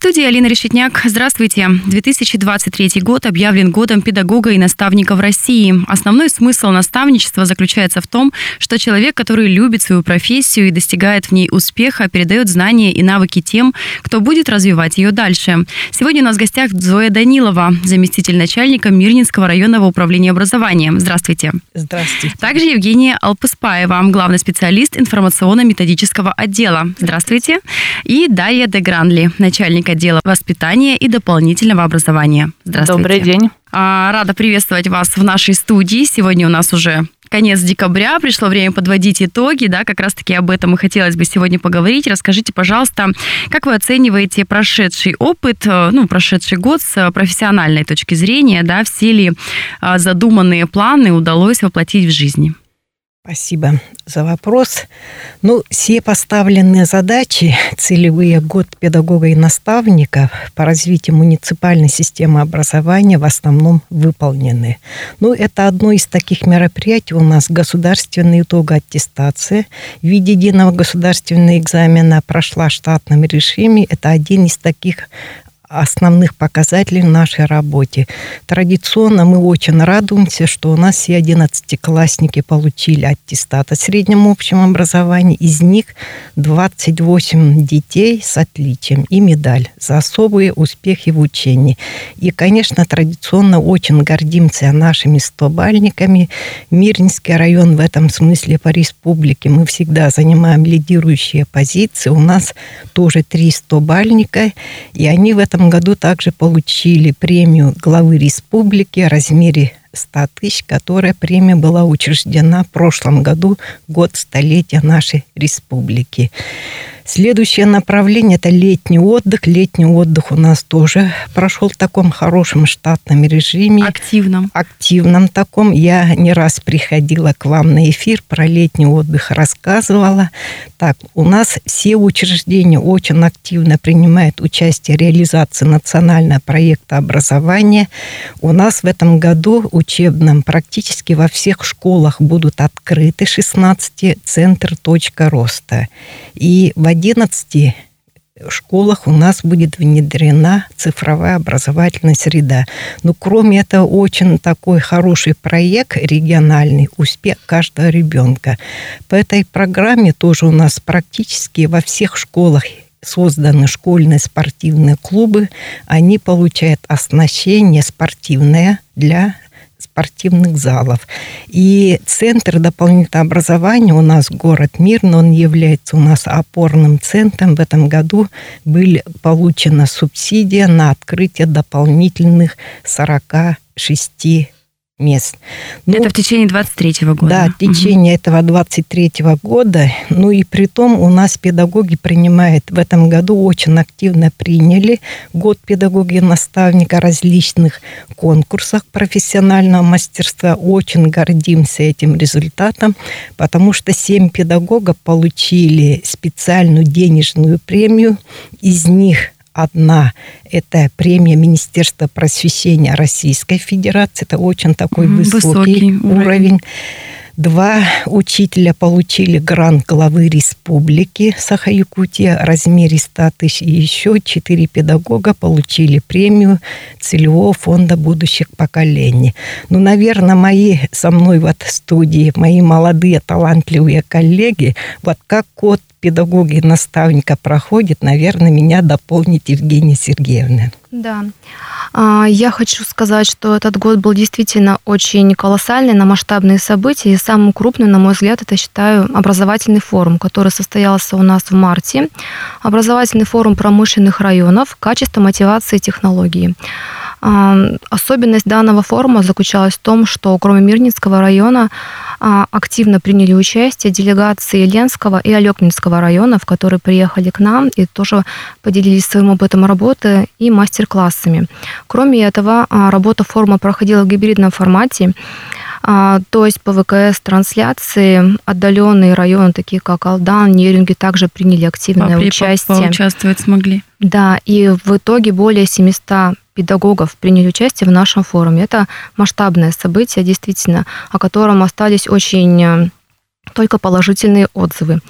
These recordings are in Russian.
студии Алина Решетняк. Здравствуйте. 2023 год объявлен годом педагога и наставника в России. Основной смысл наставничества заключается в том, что человек, который любит свою профессию и достигает в ней успеха, передает знания и навыки тем, кто будет развивать ее дальше. Сегодня у нас в гостях Зоя Данилова, заместитель начальника Мирнинского районного управления образования. Здравствуйте. Здравствуйте. Также Евгения Алпыспаева, главный специалист информационно-методического отдела. Здравствуйте. И Дарья Дегранли, начальник отдела воспитания и дополнительного образования. Здравствуйте. Добрый день. А, рада приветствовать вас в нашей студии. Сегодня у нас уже конец декабря, пришло время подводить итоги, да, как раз-таки об этом и хотелось бы сегодня поговорить. Расскажите, пожалуйста, как вы оцениваете прошедший опыт, э, ну, прошедший год с профессиональной точки зрения, да, все ли а, задуманные планы удалось воплотить в жизни? Спасибо за вопрос. Ну, все поставленные задачи, целевые год педагога и наставника по развитию муниципальной системы образования в основном выполнены. Ну, это одно из таких мероприятий у нас государственный итог аттестации в виде единого государственного экзамена прошла в штатном режиме. Это один из таких основных показателей в нашей работе. Традиционно мы очень радуемся, что у нас все одиннадцатиклассники получили аттестат о среднем общем образовании. Из них 28 детей с отличием и медаль за особые успехи в учении. И, конечно, традиционно очень гордимся нашими стобальниками. Мирнинский район в этом смысле по республике мы всегда занимаем лидирующие позиции. У нас тоже три стобальника, и они в этом этом году также получили премию главы республики о размере 100 тысяч, которая премия была учреждена в прошлом году, год столетия нашей республики. Следующее направление – это летний отдых. Летний отдых у нас тоже прошел в таком хорошем штатном режиме. Активном. Активном таком. Я не раз приходила к вам на эфир, про летний отдых рассказывала. Так, у нас все учреждения очень активно принимают участие в реализации национального проекта образования. У нас в этом году учебном практически во всех школах будут открыты 16 центр точка роста. И в 11 школах у нас будет внедрена цифровая образовательная среда. Но кроме этого, очень такой хороший проект региональный «Успех каждого ребенка». По этой программе тоже у нас практически во всех школах созданы школьные спортивные клубы. Они получают оснащение спортивное для спортивных залов. И Центр дополнительного образования у нас город Мирно, он является у нас опорным центром. В этом году были получена субсидия на открытие дополнительных 46 мест. Ну, это в течение 23 года? Да, в течение угу. этого 23 года. Ну и при том у нас педагоги принимают в этом году очень активно приняли год педагоги наставника различных конкурсах профессионального мастерства. Очень гордимся этим результатом, потому что семь педагогов получили специальную денежную премию. Из них Одна – это премия Министерства просвещения Российской Федерации. Это очень такой высокий, высокий уровень. уровень. Два учителя получили грант главы республики Саха-Якутия в размере 100 тысяч. И еще четыре педагога получили премию целевого фонда будущих поколений. Ну, наверное, мои со мной вот в студии, мои молодые талантливые коллеги, вот как код педагоги наставника проходит, наверное, меня дополнит Евгения Сергеевна. Да. А, я хочу сказать, что этот год был действительно очень колоссальный на масштабные события. И самым крупным, на мой взгляд, это, считаю, образовательный форум, который состоялся у нас в марте. Образовательный форум промышленных районов «Качество мотивации и технологии». Особенность данного форума заключалась в том, что кроме Мирнинского района а, активно приняли участие делегации Ленского и Алекнинского районов, которые приехали к нам и тоже поделились своим опытом работы и мастер-классами. Кроме этого, а, работа форума проходила в гибридном формате. А, то есть по ВКС трансляции отдаленные районы, такие как Алдан, Нерюнги, также приняли активное По участие. Поучаствовать смогли. Да, и в итоге более 700 педагогов принять участие в нашем форуме. Это масштабное событие, действительно, о котором остались очень э, только положительные отзывы.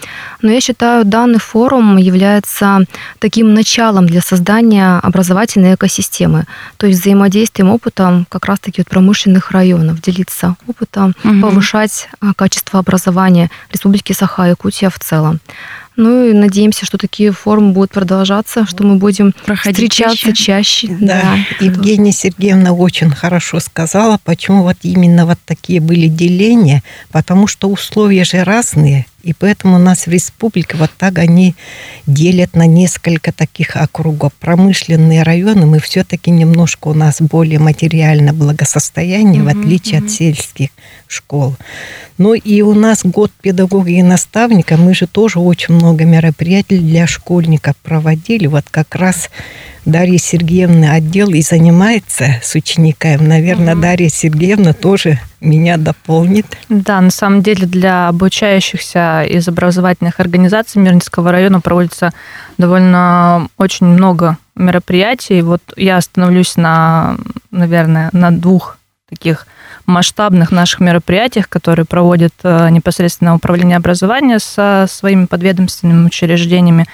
Но я считаю, данный форум является таким началом для создания образовательной экосистемы, то есть взаимодействием опытом как раз-таки от промышленных районов, делиться опытом, угу. повышать а, качество образования Республики Саха-Якутия в целом. Ну и надеемся, что такие форумы будут продолжаться, что мы будем Проходить встречаться чаще. чаще. Да. да, Евгения Сергеевна очень хорошо сказала, почему вот именно вот такие были деления, потому что условия же разные, и поэтому у нас в республике вот так они делят на несколько таких округов. Промышленные районы, мы все-таки немножко у нас более материально благосостояние, mm-hmm, в отличие mm-hmm. от сельских школ. Ну и у нас год педагога и наставника, мы же тоже очень много мероприятий для школьников проводили. Вот как раз Дарья Сергеевна отдел и занимается с учениками. Наверное, угу. Дарья Сергеевна тоже меня дополнит. Да, на самом деле для обучающихся из образовательных организаций Мирнинского района проводится довольно очень много мероприятий. Вот я остановлюсь на, наверное, на двух таких масштабных наших мероприятиях, которые проводит э, непосредственно управление образования со своими подведомственными учреждениями.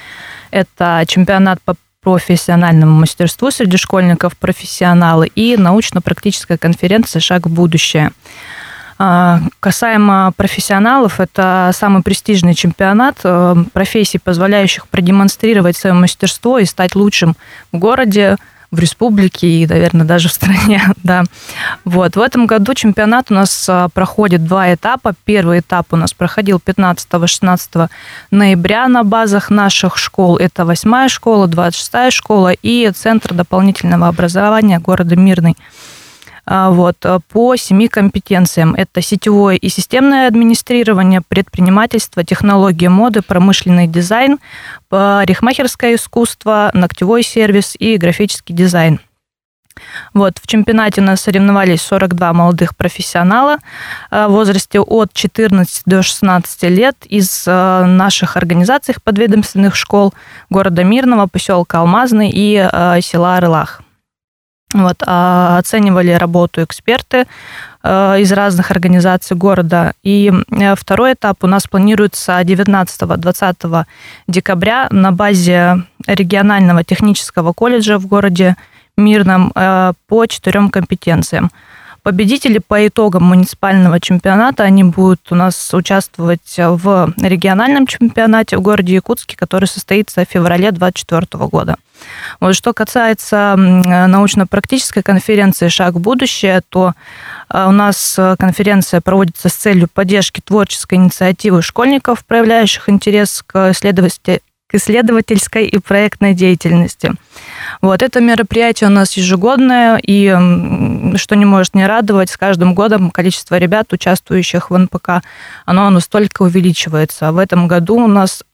Это чемпионат по профессиональному мастерству среди школьников профессионалы и научно-практическая конференция «Шаг в будущее». А, касаемо профессионалов, это самый престижный чемпионат э, профессий, позволяющих продемонстрировать свое мастерство и стать лучшим в городе, в республике и, наверное, даже в стране, да. Вот. В этом году чемпионат у нас а, проходит два этапа. Первый этап у нас проходил 15-16 ноября на базах наших школ. Это 8 школа, 26 школа и Центр дополнительного образования города Мирный. А, вот, э, по семи компетенциям. Это сетевое и системное администрирование, предпринимательство, технологии моды, промышленный дизайн, парикмахерское искусство, ногтевой сервис и графический дизайн. Вот, в чемпионате у нас соревновались 42 молодых профессионала э, в возрасте от 14 до 16 лет из э, наших организаций подведомственных школ города Мирного, поселка Алмазный и села Орлах. Вот, а оценивали работу эксперты э, из разных организаций города. И э, второй этап у нас планируется 19-20 декабря на базе регионального технического колледжа в городе Мирном э, по четырем компетенциям. Победители по итогам муниципального чемпионата, они будут у нас участвовать в региональном чемпионате в городе Якутске, который состоится в феврале 2024 года. Вот что касается научно-практической конференции «Шаг в будущее», то а, у нас конференция проводится с целью поддержки творческой инициативы школьников, проявляющих интерес к исследовательской и проектной деятельности. Вот это мероприятие у нас ежегодное, и что не может не радовать, с каждым годом количество ребят, участвующих в НПК, оно настолько увеличивается. В этом году у нас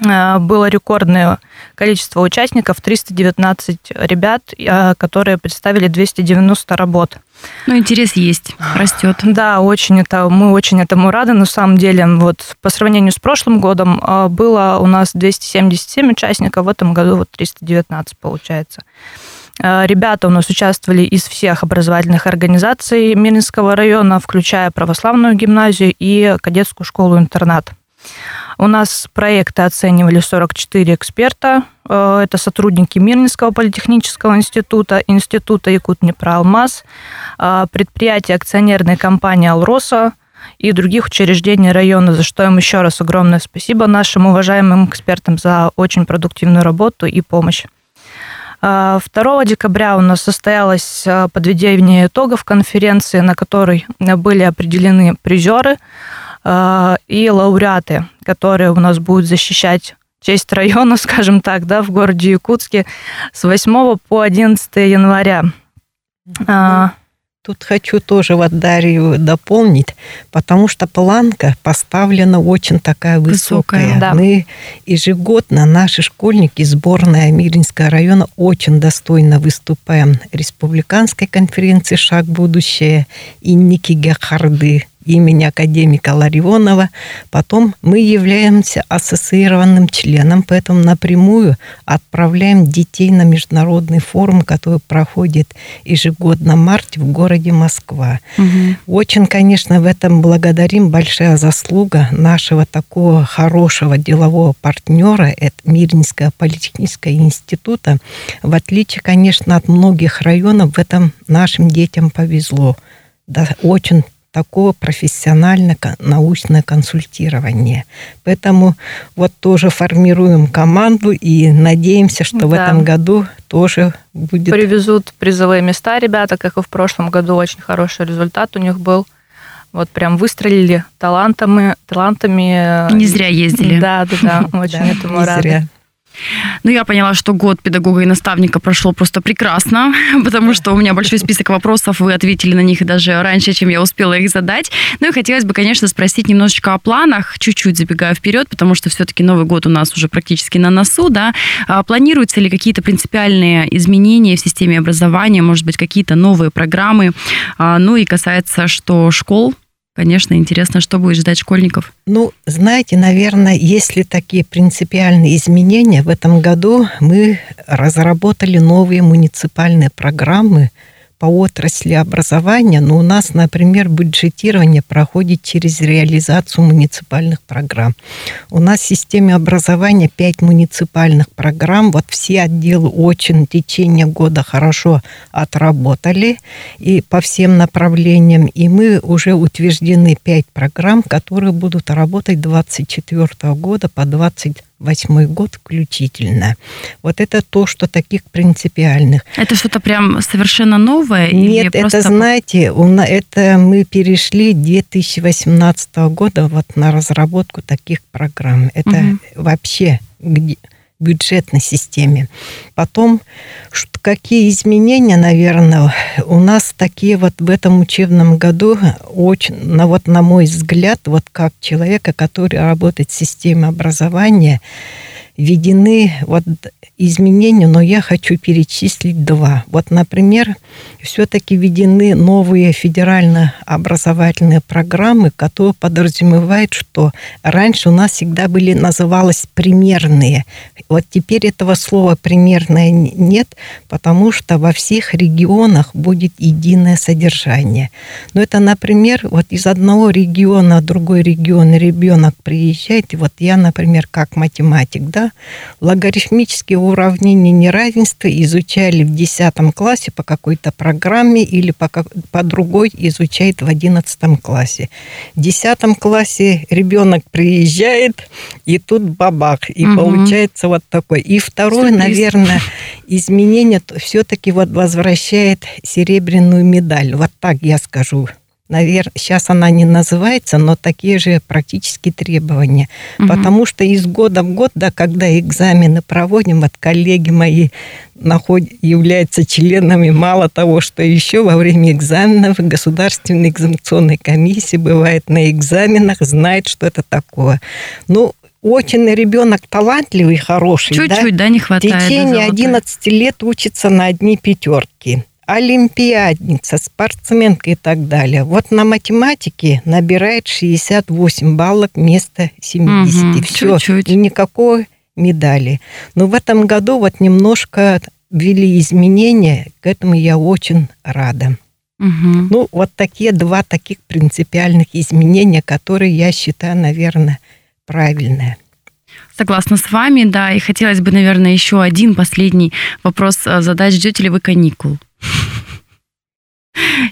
было рекордное количество участников, 319 ребят, э, которые представили 290 работ. Ну, интерес есть, растет. Да, очень это, мы очень этому рады. На самом деле, вот по сравнению с прошлым годом а, было у нас 277 участников, в этом году вот 319 получается. Ребята у нас участвовали из всех образовательных организаций Минского района, включая православную гимназию и кадетскую школу-интернат. У нас проекты оценивали 44 эксперта. Э, это сотрудники Мирнинского политехнического института, Института Якутнепроалмаз, э, предприятия акционерной компании «Алроса», и других учреждений района, за что им еще раз огромное спасибо нашим уважаемым экспертам за очень продуктивную работу и помощь. 2 э, декабря у нас состоялось подведение итогов конференции, на которой были определены призеры – и лауреаты, которые у нас будут защищать честь района, скажем так, да, в городе Якутске с 8 по 11 января. А, Тут хочу тоже вот Дарью дополнить, потому что планка поставлена очень такая высокая. высокая да. Мы ежегодно, наши школьники, сборная Миринского района, очень достойно выступаем. Республиканской конференции «Шаг будущее» и Ники Гахарды имени академика Ларионова. Потом мы являемся ассоциированным членом, поэтому напрямую отправляем детей на международный форум, который проходит ежегодно в марте в городе Москва. Угу. Очень, конечно, в этом благодарим большая заслуга нашего такого хорошего делового партнера, это Мирнинского политехнического института. В отличие, конечно, от многих районов, в этом нашим детям повезло. Да, очень такого профессиональное научное консультирование. Поэтому вот тоже формируем команду и надеемся, что да. в этом году тоже будет... Привезут призовые места ребята, как и в прошлом году. Очень хороший результат у них был. Вот прям выстрелили талантами, талантами. Не зря ездили. Да, да, да. Очень этому рады. Ну, я поняла, что год педагога и наставника прошел просто прекрасно, потому что у меня большой список вопросов, вы ответили на них даже раньше, чем я успела их задать. Ну и хотелось бы, конечно, спросить немножечко о планах, чуть-чуть забегая вперед, потому что все-таки Новый год у нас уже практически на носу, да. А планируются ли какие-то принципиальные изменения в системе образования, может быть, какие-то новые программы? А, ну и касается, что школ, Конечно, интересно, что будет ждать школьников. Ну, знаете, наверное, если такие принципиальные изменения, в этом году мы разработали новые муниципальные программы по отрасли образования, но у нас, например, бюджетирование проходит через реализацию муниципальных программ. У нас в системе образования 5 муниципальных программ. Вот все отделы очень в течение года хорошо отработали и по всем направлениям. И мы уже утверждены 5 программ, которые будут работать 24 года по 20 восьмой год включительно. Вот это то, что таких принципиальных. Это что-то прям совершенно новое? Нет, это, просто... знаете, это мы перешли 2018 года вот на разработку таких программ. Это угу. вообще где бюджетной системе. Потом, какие изменения, наверное, у нас такие вот в этом учебном году очень, на, вот на мой взгляд, вот как человека, который работает в системе образования, введены вот изменения, но я хочу перечислить два. Вот, например, все-таки введены новые федерально-образовательные программы, которые подразумевают, что раньше у нас всегда были, называлось примерные. Вот теперь этого слова примерное нет, потому что во всех регионах будет единое содержание. Но это, например, вот из одного региона в другой регион ребенок приезжает, и вот я, например, как математик, да, логарифмические уравнения неравенства изучали в 10 классе по какой-то программе или по, по другой изучает в 11 классе. В 10 классе ребенок приезжает, и тут бабах, и угу. получается вот такой. И второе, Сюрприз. наверное, изменение все-таки вот возвращает серебряную медаль. Вот так я скажу наверное, сейчас она не называется, но такие же практически требования. Угу. Потому что из года в год, да, когда экзамены проводим, вот коллеги мои наход... являются членами, мало того, что еще во время экзаменов Государственной экзаменационной комиссии бывает на экзаменах, знает, что это такое. Ну, очень ребенок талантливый, хороший. Чуть-чуть, да, да не хватает. В течение 11 лет учится на одни пятерки олимпиадница, спортсменка и так далее. Вот на математике набирает 68 баллов вместо 70. Угу, Все, чуть-чуть. и никакой медали. Но в этом году вот немножко ввели изменения, к этому я очень рада. Угу. Ну, вот такие два таких принципиальных изменения, которые я считаю, наверное, правильные. Согласна с вами, да, и хотелось бы, наверное, еще один последний вопрос э, задать. Ждете ли вы каникул?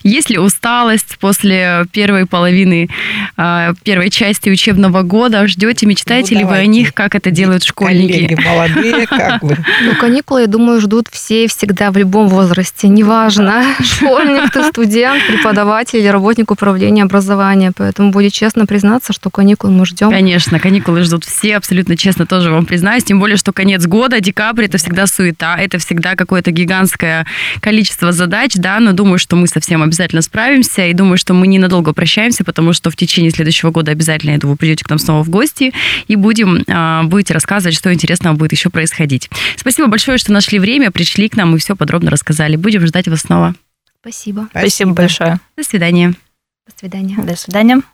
Есть ли усталость после первой половины, а, первой части учебного года? Ждете, мечтаете ну, ли вы о них, как это делают школьники? Коллеги молодые, как бы. Ну, каникулы, я думаю, ждут все всегда в любом возрасте. Неважно, школьник ты, студент, преподаватель или работник управления образования. Поэтому будет честно признаться, что каникулы мы ждем. Конечно, каникулы ждут все, абсолютно честно тоже вам признаюсь. Тем более, что конец года, декабрь, это всегда суета, это всегда какое-то гигантское количество задач, да, но думаю, что мы совсем обязательно справимся. И думаю, что мы ненадолго прощаемся, потому что в течение следующего года обязательно, я думаю, придете к нам снова в гости и будем, а, будете рассказывать, что интересного будет еще происходить. Спасибо большое, что нашли время, пришли к нам и все подробно рассказали. Будем ждать вас снова. Спасибо. Спасибо, Спасибо большое. До свидания. До свидания. До свидания.